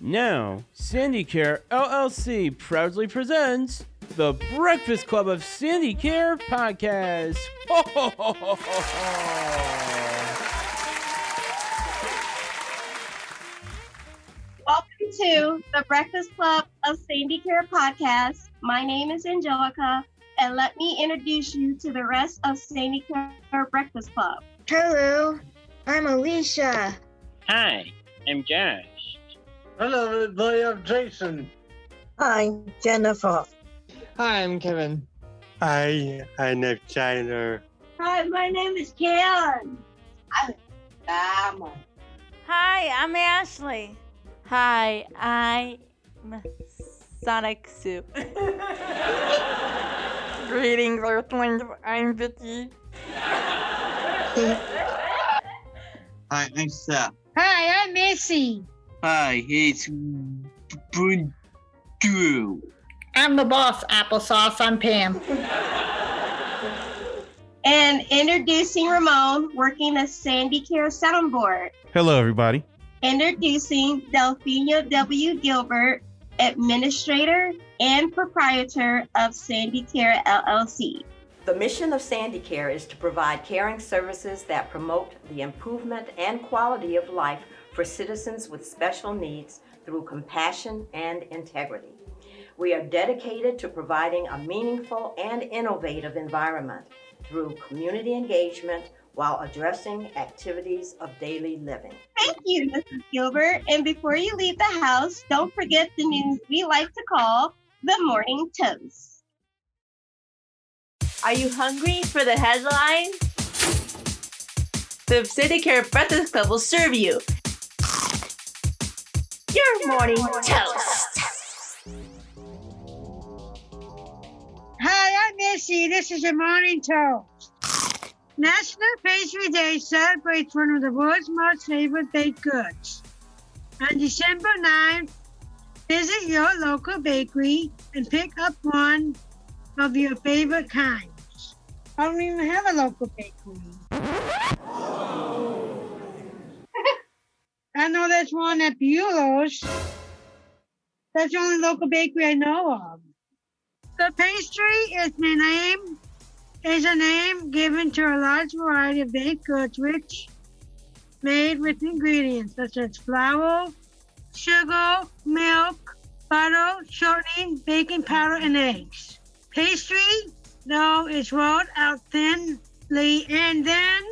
Now, Sandicare LLC proudly presents the Breakfast Club of Sandicare podcast. Ho, ho, ho, ho, ho, ho. Welcome to the Breakfast Club of Sandicare podcast. My name is Angelica, and let me introduce you to the rest of Sandicare Breakfast Club. Hello, I'm Alicia. Hi, I'm Josh. Hello, everybody. I'm Jason. I'm Jennifer. Hi, I'm Kevin. Hi, I'm China. Hi, my name is Karen. I'm Dama. Hi, I'm Ashley. Hi, I'm Sonic Soup. Greetings, Earthlings. I'm Vicky. Hi, I'm Seth. Hi, I'm Missy. Hi, it's Drew. I'm the boss, applesauce. I'm Pam. And introducing Ramon, working the Sandicare soundboard. Hello, everybody. Introducing Delphina W. Gilbert, administrator and proprietor of Sandicare LLC. The mission of Sandicare is to provide caring services that promote the improvement and quality of life for citizens with special needs through compassion and integrity. We are dedicated to providing a meaningful and innovative environment through community engagement while addressing activities of daily living. Thank you, Mrs. Gilbert. And before you leave the house, don't forget the news we like to call the morning toast. Are you hungry for the headline? The Sandicare Breakfast Club will serve you. Your morning toast. Hi, I'm Missy. This is your morning toast. National Pastry Day celebrates one of the world's most favorite baked goods. On December 9th, visit your local bakery and pick up one of your favorite kinds. I don't even have a local bakery. I know there's one at Buehler's. That's the only local bakery I know of. The pastry is the name is a name given to a large variety of baked goods which made with ingredients such as flour, sugar, milk, butter, shortening, baking powder, and eggs. Pastry though, is rolled out thinly and then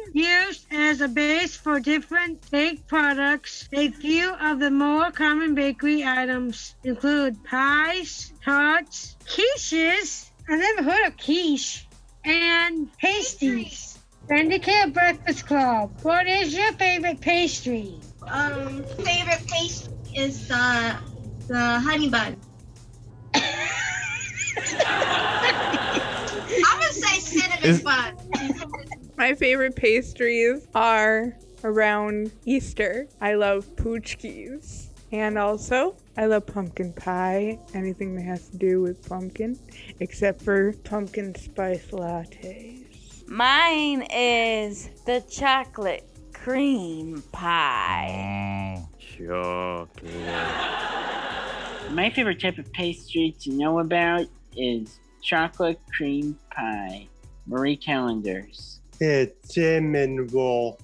as a base for different baked products. A few of the more common bakery items include pies, tarts, quiches. I never heard of quiche. And pasties. Sandicare Breakfast Club. What is your favorite pastry? Um, favorite pastry is the the honey bun. I'm gonna say cinnamon Is- bun. My favorite pastries are around Easter. I love poochkies. And also, I love pumpkin pie. Anything that has to do with pumpkin, except for pumpkin spice lattes. Mine is the chocolate cream pie. Chocolate. My favorite type of pastry to know about is chocolate cream pie. Marie Callender's. It's cinnamon roll.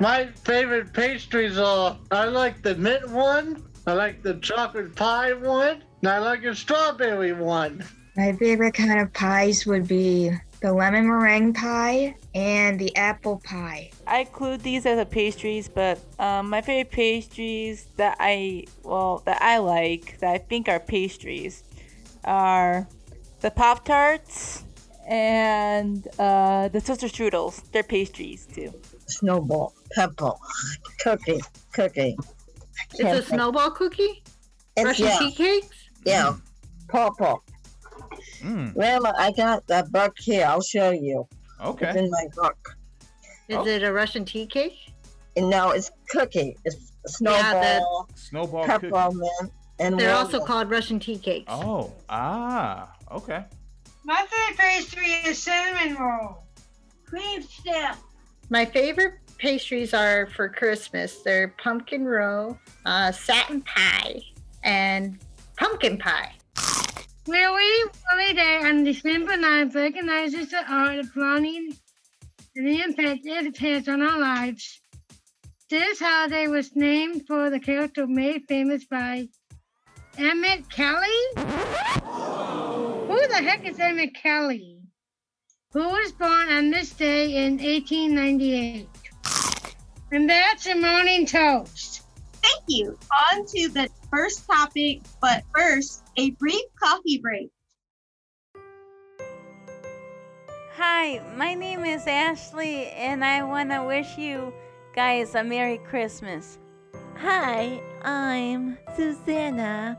My favorite pastries are I like the mint one, I like the chocolate pie one, and I like the strawberry one. My favorite kind of pies would be the lemon meringue pie and the apple pie. I include these as a pastries, but um, my favorite pastries that I well that I like that I think are pastries are the Pop Tarts and uh, the Toaster Strudels. They're pastries too. Snowball, pepper, cookie, cookie. It's a snowball cookie? It's, Russian yeah, tea cakes? yeah, purple. Mm, Grandma, I got that book here. I'll show you. Okay. It's okay. in my book. Is Oh. it a Russian tea cake? And now it's cookie. It's snowball, Snowball cookie. peppermint, and They're also called Russian tea cakes. Oh, ah, okay. My favorite pastry is cinnamon roll. Cream stick. My favorite pastries are for Christmas. They're pumpkin roll, uh, satin pie, and pumpkin pie. Weary Willie Day on December 9th recognizes the art of planning and the impact it has on our lives. This holiday was named for the character made famous by Emmett Kelly. Who the heck is Emmett Kelly? Who was born on this day in 1898? And that's a morning toast. Thank you. On to the first topic, but first, a brief coffee break. Hi, my name is Ashley, and I want to wish you guys a Merry Christmas. Hi, I'm Susanna,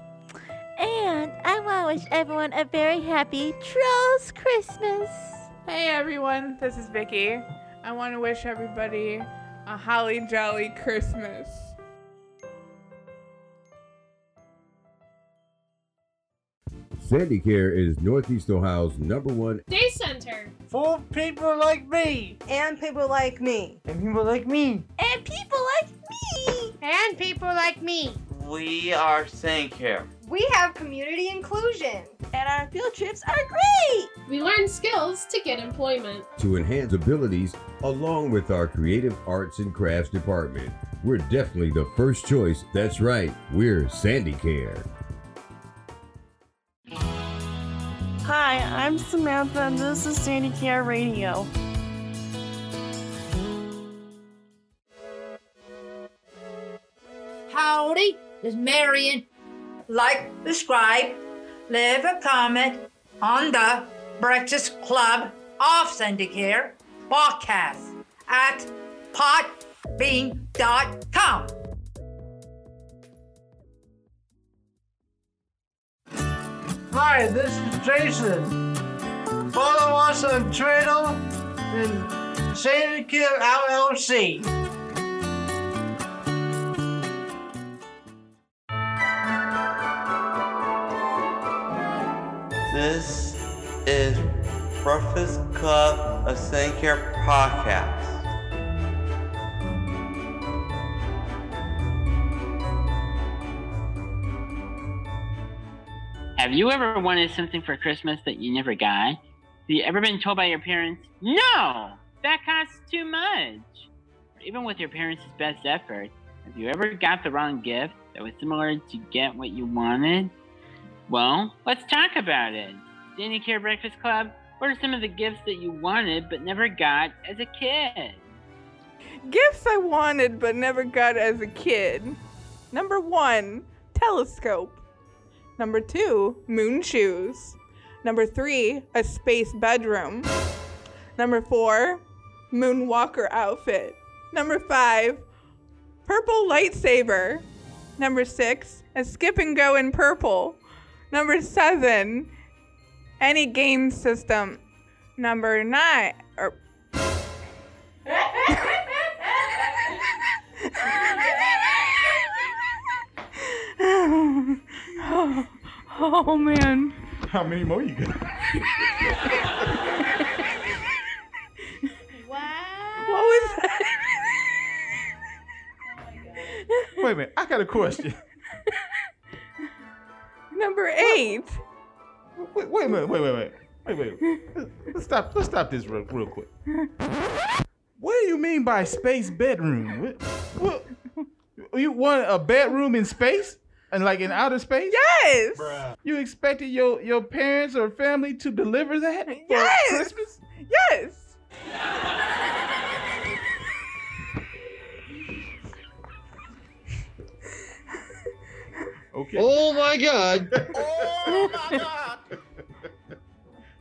and I want to wish everyone a very happy Trolls Christmas. Hey everyone, this is Vicky. I want to wish everybody a holly jolly Christmas. Sandicare is Northeast Ohio's number one Day Center. For people like me. And people like me. And people like me. And people like me. And people like me. We are Sandicare. We have community inclusion. And our field trips are great. We learn skills to get employment. To enhance abilities, along with our creative arts and crafts department. We're definitely the first choice. That's right, we're Sandicare. Hi, I'm Samantha, and this is Sandy Care Radio. Howdy, this is Marion. Like, subscribe, leave a comment on the Breakfast Club of Sandicare podcast at podbean.com. Hi, this is Jason. Follow us on Twitter and Sandicare LLC. This is Breakfast Club of Sandicare podcast. Have you ever wanted something for Christmas that you never got? Have you ever been told by your parents, no, that costs too much? Even with your parents' best effort, have you ever got the wrong gift that was similar to get what you wanted? Well, let's talk about it. Sandicare Breakfast Club, what are some of the gifts that you wanted but never got as a kid? Gifts I wanted but never got as a kid. Number one, telescope. Number two, moon shoes. Number three, a space bedroom. Number four, moonwalker outfit. Number five, purple lightsaber. Number six, a skip and go in purple. Number seven, any game system. Number nine, or oh, oh man. How many more you got? Wow. What was that? Wait a minute, I got a question. Number eight. Wait, wait a minute, wait, wait, wait. Wait, wait. Let's stop let's stop this real, real quick. What do you mean by space bedroom? What, what, you want a bedroom in space? And like in outer space? Yes. You expected your your parents or family to deliver that for Yes. Christmas? Yes. Okay. Oh, oh my god.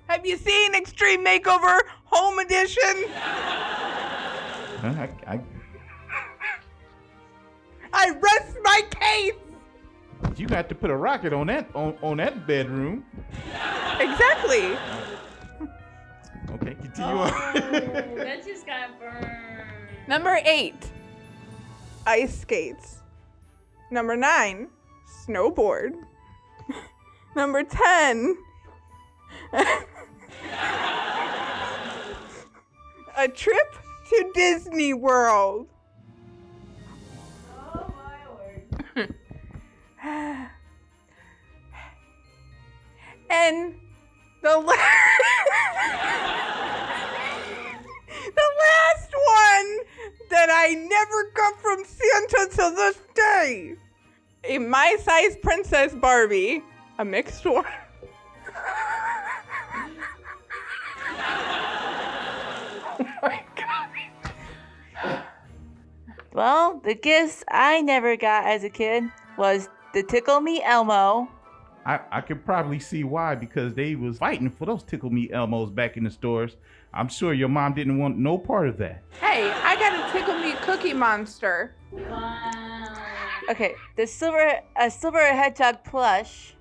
Have you seen Extreme Makeover Home Edition? I, I, I rest my case. you got to put a rocket on that on, on that bedroom. Exactly. Okay, continue on. Oh, that just got burned. Number eight, ice skates. Number nine, snowboard. Number 10, a trip to Disney World. And the la- the last one that I never got from Santa to this day. A my size princess Barbie, a mixed one. Well, the gifts I never got as a kid was the Tickle Me Elmo. I, I could probably see why because they was fighting for those tickle me Elmos back in the stores. I'm sure your mom didn't want no part of that. Hey, I got a Tickle Me Cookie Monster. Okay, the silver a silver hedgehog plush,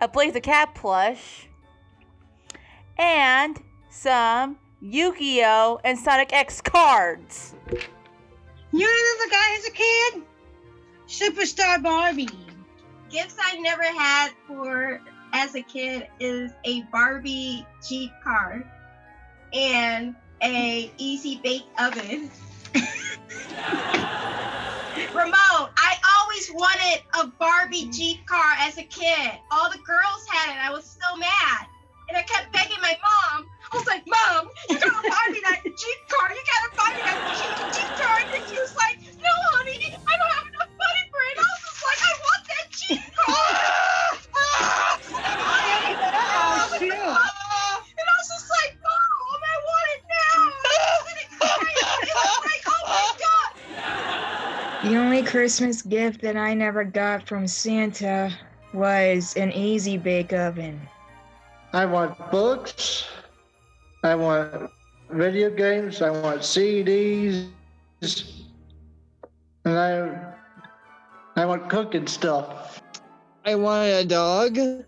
a Blaze the Cat plush, and some Yu-Gi-Oh and Sonic X cards. You know the guy as a kid? Superstar Barbie. Gifts I never had for as a kid is a Barbie Jeep car and a easy bake oven. Ramon, I always wanted a Barbie Jeep car as a kid. All the girls had it. I was so mad. And I kept begging my mom. I was like, Mom, you gotta buy me that Jeep car. You gotta buy me that Jeep, car. And she was like, No, honey, I don't have enough money for it. I was just like, I want that Jeep car. shoot. And I was just like, Mom, I want it now. And it was like, oh my God. The only Christmas gift that I never got from Santa was an easy bake oven. I want books. I want video games. I want CDs. And I, I want cooking stuff. I want a dog, a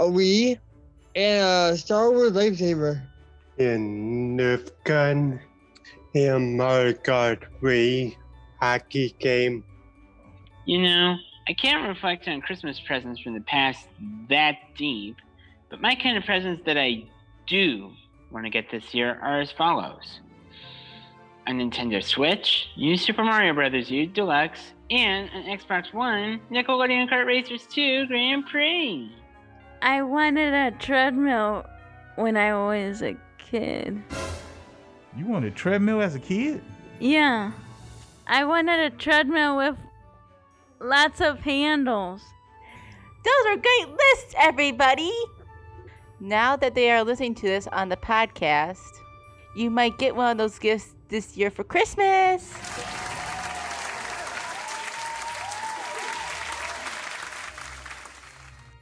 Wii, and a Star Wars lightsaber. And Nerf gun. A Mario Kart Wii hockey game. You know, I can't reflect on Christmas presents from the past that deep, but my kind of presents that I do want to get this year are as follows a Nintendo Switch, New Super Mario Bros. U Deluxe, and an Xbox One Nickelodeon Kart Racers 2 Grand Prix. I wanted a treadmill when I was a kid. You wanted a treadmill as a kid? Yeah. I wanted a treadmill with lots of handles. Those are great lists, everybody. Now that they are listening to this on the podcast, you might get one of those gifts this year for Christmas.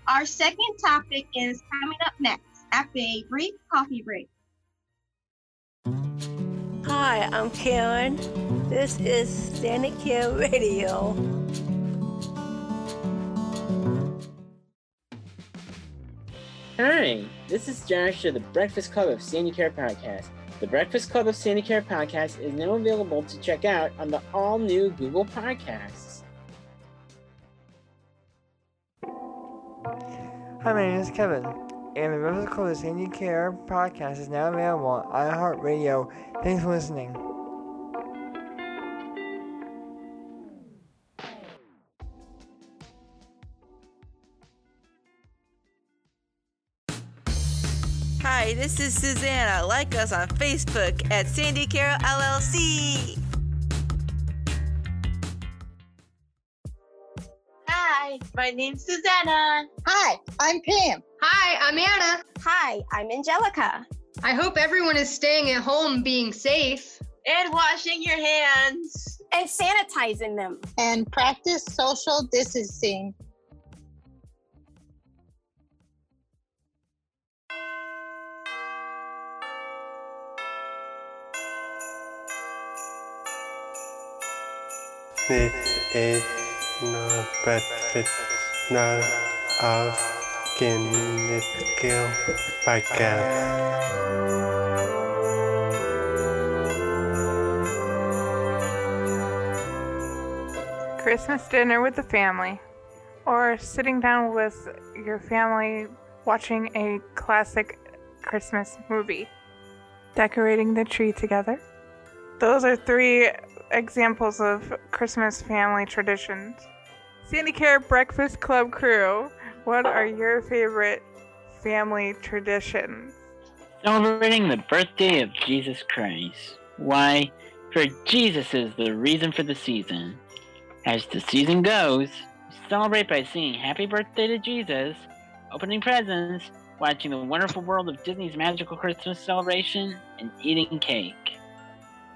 Our second topic is coming up next after a brief coffee break. Hi, I'm Karen. This is Santa Care Radio. Hi, this is Josh of the Breakfast Club of Sandicare Podcast. The Breakfast Club of Sandicare Podcast is now available to check out on the all new Google Podcasts. Hi, my name is Kevin, and the Breakfast Club of Sandy Care podcast is now available on iHeartRadio. Thanks for listening. Hi, this is Susanna. Like us on Facebook at Sandicare LLC. Hi, my name's Susanna. Hi, I'm Pam. Hi, I'm Anna. Hi, I'm Angelica. I hope everyone is staying at home being safe. And washing your hands. And sanitizing them. And practice social distancing. This is no breakfast, no of Guinness Skill Podcast. Christmas dinner with the family, or sitting down with your family watching a classic Christmas movie, decorating the tree together. Those are three examples of Christmas family traditions. Sandicare Breakfast Club crew What are your favorite family traditions? Celebrating the birthday of Jesus Christ. Why? For Jesus is the reason for the season. As the season goes, celebrate by singing Happy Birthday to Jesus, opening presents, watching the wonderful world of Disney's magical Christmas celebration, and eating cake.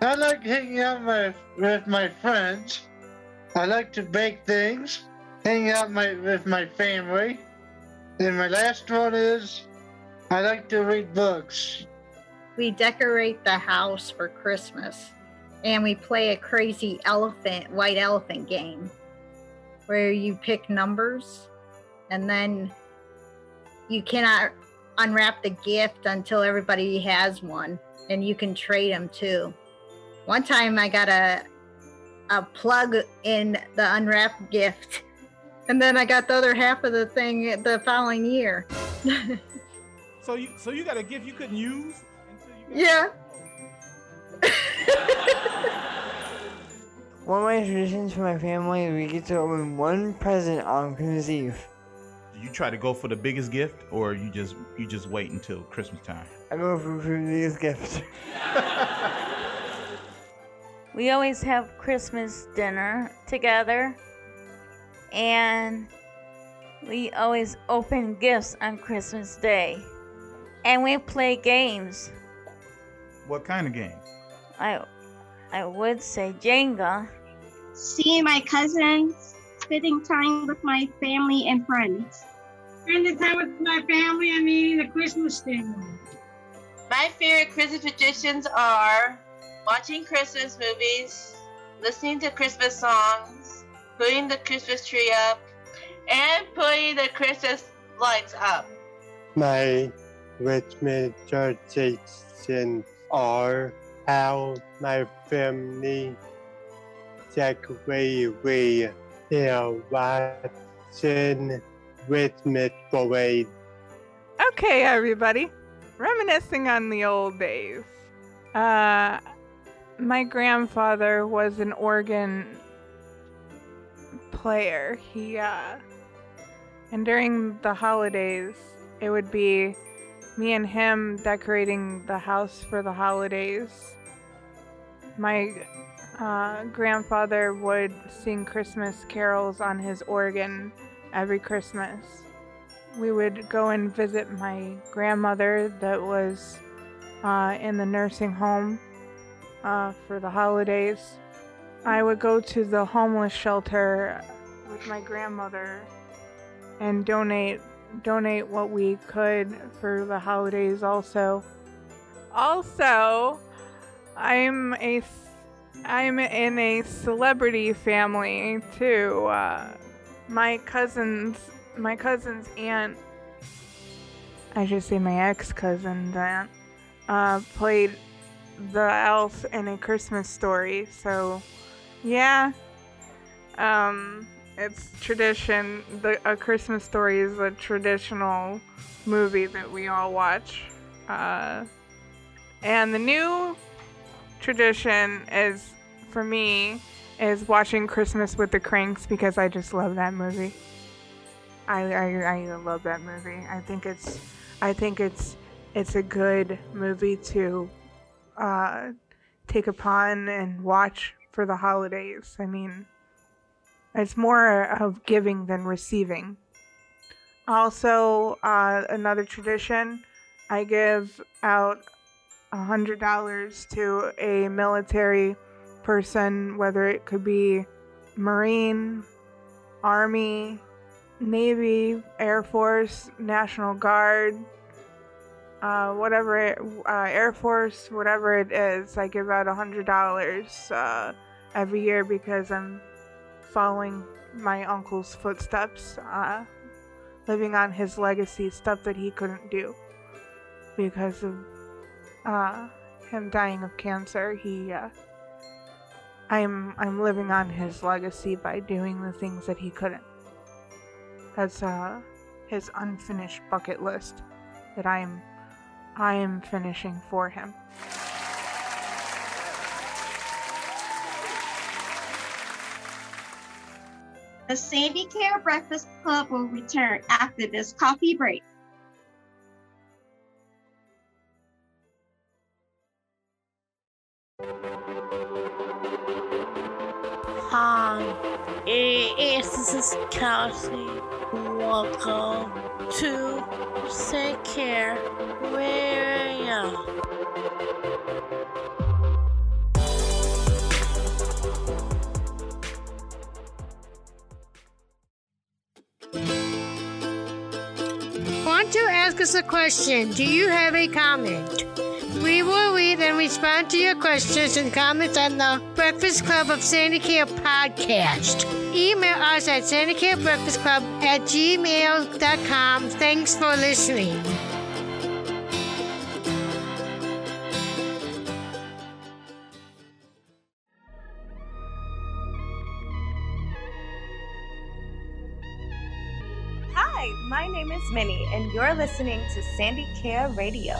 I like hanging out my, with my friends. I like to bake things, hang out my, with my family. And my last one is I like to read books. We decorate the house for Christmas and we play a crazy elephant, white elephant game where you pick numbers and then you cannot unwrap the gift until everybody has one and you can trade them too. One time I got a a plug in the unwrapped gift and then I got the other half of the thing the following year. So you so you got a gift you couldn't use? yeah. One of my traditions for my family is we get to open one present on Christmas Eve. Do you try to go for the biggest gift, or you just you just wait until Christmas time? I go for, for the biggest gift. We always have Christmas dinner together, and we always open gifts on Christmas Day, and we play games. What kind of games? I, I would say Jenga. Seeing my cousins, spending time with my family and friends. Spending time with my family and eating the Christmas dinner. My favorite Christmas traditions are watching Christmas movies, listening to Christmas songs, putting the Christmas tree up, and putting the Christmas lights up. My Christmas traditions are how my family decorate with their watching Christmas parade. Okay, everybody. Reminiscing on the old days. Uh, my grandfather was an organ player. He, uh, and during the holidays, it would be me and him decorating the house for the holidays. My uh, grandfather would sing Christmas carols on his organ every Christmas. We would go and visit my grandmother that was uh, in the nursing home uh, for the holidays. I would go to the homeless shelter with my grandmother and donate donate what we could for the holidays also. Also, I'm a I'm in a celebrity family too. Uh, my cousins, my cousin's aunt, I should say my ex-cousin's aunt, uh, played the elf in a Christmas story. So, yeah, um, it's tradition. The A Christmas Story is a traditional movie that we all watch. Uh, and the new tradition is, for me, is watching Christmas with the Cranks because I just love that movie. I, I, I love that movie. I think it's I think it's it's a good movie to uh, take upon and watch for the holidays. I mean, it's more of giving than receiving. Also, uh, another tradition, I give out a hundred dollars to a military person, whether it could be Marine, Army, Navy, Air Force, National Guard, uh, whatever, uh, Air Force, whatever it is. I give out a hundred dollars uh, every year because I'm following my uncle's footsteps, uh, living on his legacy, stuff that he couldn't do because of uh, him dying of cancer. He, uh, I'm, I'm living on his legacy by doing the things that he couldn't. That's uh, his unfinished bucket list that I'm, I am finishing for him. The Sandy Care Breakfast Club will return after this coffee break. Kelsey. Welcome to Sandicare Radio. Want to ask us a question? Do you have a comment? We will read and respond to your questions and comments on the Breakfast Club of Sandicare podcast. Email us at sandicarebreakfastclub at gmail.com. Thanks for listening. Hi, my name is Minnie, and you're listening to Sandy Care Radio.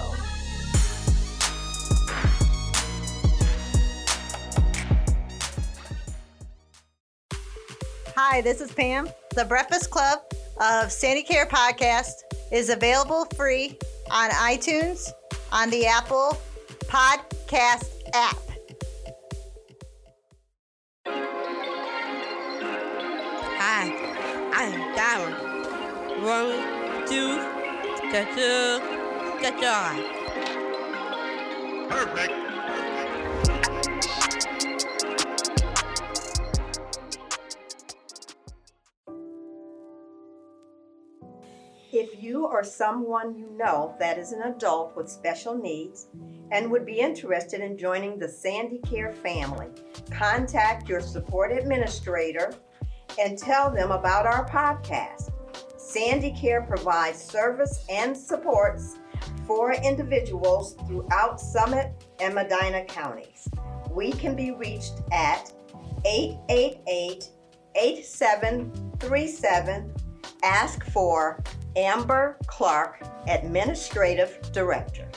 Hi, this is Pam. The Breakfast Club of Sandicare Podcast is available free on iTunes, on the Apple Podcast app. Hi, I'm Darren. One, two, get two, get on. Perfect. You or someone you know that is an adult with special needs and would be interested in joining the Sandicare family, contact your support administrator and tell them about our podcast. Sandicare provides service and supports for individuals throughout Summit and Medina counties. We can be reached at 888 8737. Ask for Amber Clark, Administrative Director.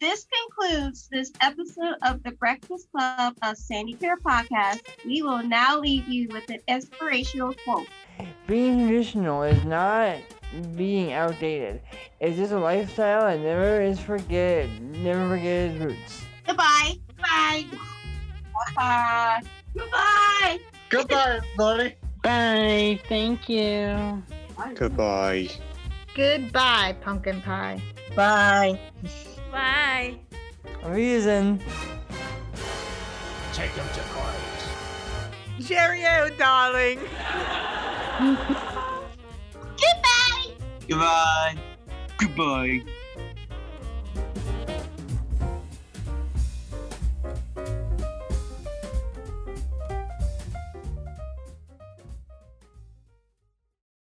This concludes this episode of the Breakfast Club of Sandicare Podcast. We will now leave you with an inspirational quote. Being traditional is not being outdated. It's just a lifestyle and never is forget never forget its roots. Goodbye. Bye. Bye. Goodbye. Goodbye, buddy. Bye. Thank you. Goodbye. Goodbye, pumpkin pie. Bye. Bye. Reason. Take him to court. Cheerio, darling. Goodbye. Goodbye. Goodbye.